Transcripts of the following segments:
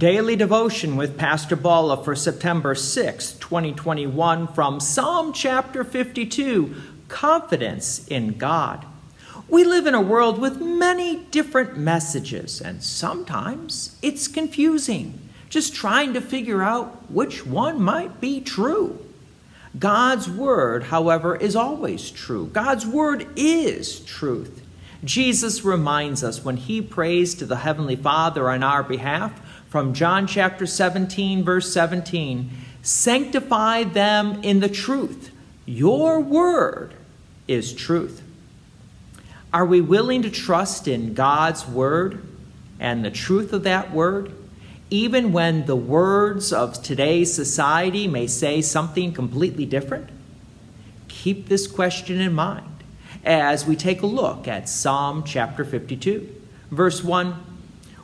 Daily devotion with Pastor Balla for September 6, 2021, from Psalm chapter 52 Confidence in God. We live in a world with many different messages, and sometimes it's confusing, just trying to figure out which one might be true. God's word, however, is always true. God's word is truth. Jesus reminds us when he prays to the Heavenly Father on our behalf from John chapter 17, verse 17 Sanctify them in the truth. Your word is truth. Are we willing to trust in God's word and the truth of that word, even when the words of today's society may say something completely different? Keep this question in mind as we take a look at Psalm chapter 52, verse 1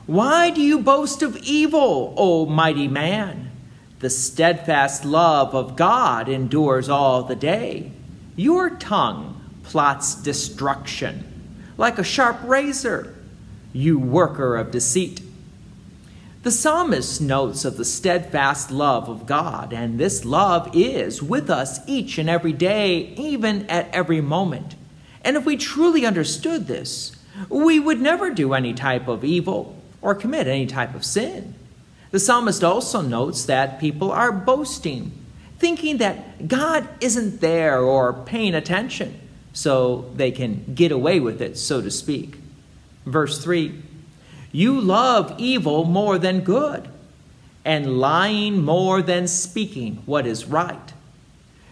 why do you boast of evil, O mighty man? The steadfast love of God endures all the day. Your tongue plots destruction like a sharp razor, you worker of deceit. The psalmist notes of the steadfast love of God, and this love is with us each and every day, even at every moment. And if we truly understood this, we would never do any type of evil or commit any type of sin. The psalmist also notes that people are boasting, thinking that God isn't there or paying attention, so they can get away with it, so to speak. Verse 3 You love evil more than good, and lying more than speaking what is right.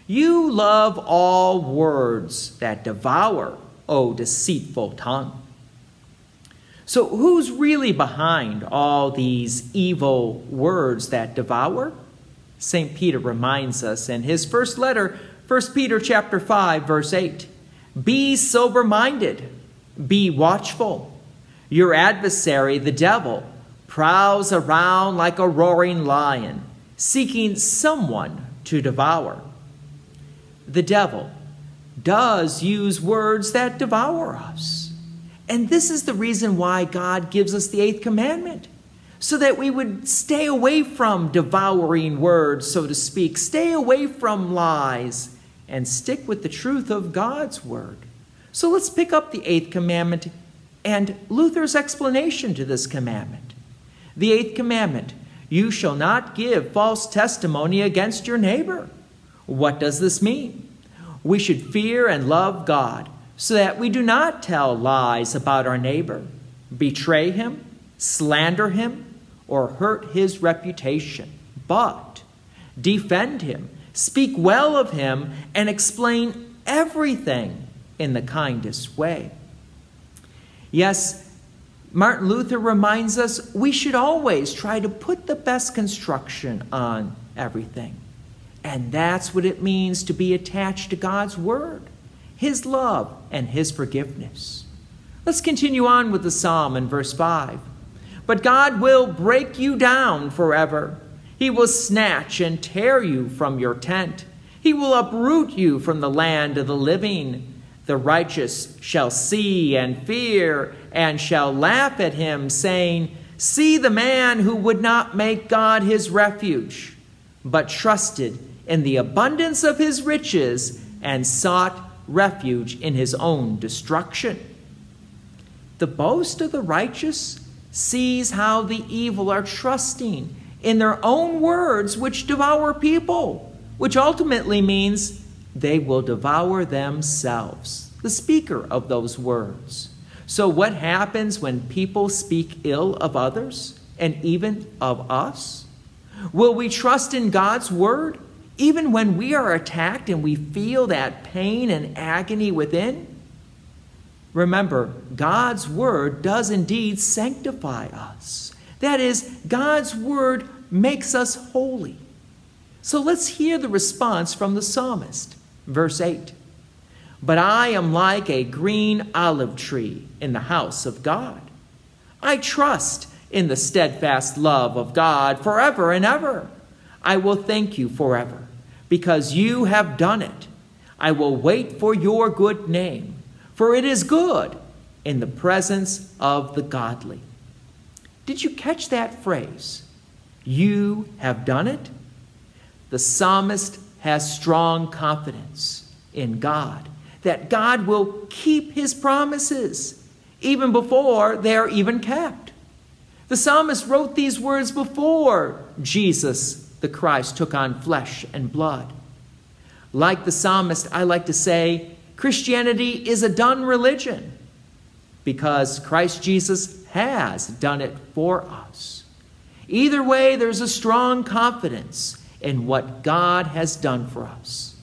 You love all words that devour, O deceitful tongue. So, who's really behind all these evil words that devour? St. Peter reminds us in his first letter, 1 Peter chapter 5, verse 8. Be sober minded, be watchful. Your adversary, the devil, prowls around like a roaring lion, seeking someone to devour. The devil does use words that devour us. And this is the reason why God gives us the eighth commandment so that we would stay away from devouring words, so to speak, stay away from lies, and stick with the truth of God's word. So let's pick up the eighth commandment and Luther's explanation to this commandment. The eighth commandment you shall not give false testimony against your neighbor. What does this mean? We should fear and love God so that we do not tell lies about our neighbor, betray him, slander him, or hurt his reputation, but defend him, speak well of him, and explain everything in the kindest way. Yes, Martin Luther reminds us we should always try to put the best construction on everything. And that's what it means to be attached to God's Word. His love, and His forgiveness. Let's continue on with the psalm in verse 5. But God will break you down forever. He will snatch and tear you from your tent. He will uproot you from the land of the living. The righteous shall see and fear and shall laugh at him, saying, See the man who would not make God his refuge, but trusted in the abundance of his riches and sought refuge in his own destruction. The boast of the righteous sees how the evil are trusting in their own words, which devour people, which ultimately means they will devour themselves, the speaker of those words. So, what happens when people speak ill of others and even of us? Will we trust in God's word even when we are attacked and we feel that pain and agony within, remember, God's word does indeed sanctify us. That is, God's word makes us holy. So let's hear the response from the psalmist. Verse 8 But I am like a green olive tree in the house of God. I trust in the steadfast love of God forever and ever. I will thank you forever because you have done it. I will wait for your good name, for it is good in the presence of the godly. Did you catch that phrase? You have done it. The psalmist has strong confidence in God that God will keep his promises even before they are even kept. The psalmist wrote these words before Jesus, the Christ, took on flesh and blood. Like the psalmist, I like to say Christianity is a done religion because Christ Jesus has done it for us. Either way, there's a strong confidence in what God has done for us.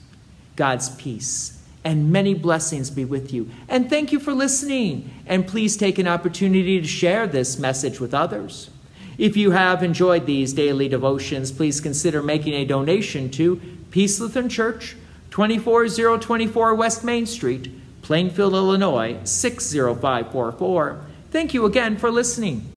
God's peace and many blessings be with you. And thank you for listening. And please take an opportunity to share this message with others. If you have enjoyed these daily devotions, please consider making a donation to Peace Lutheran Church, 24024 West Main Street, Plainfield, Illinois 60544. Thank you again for listening.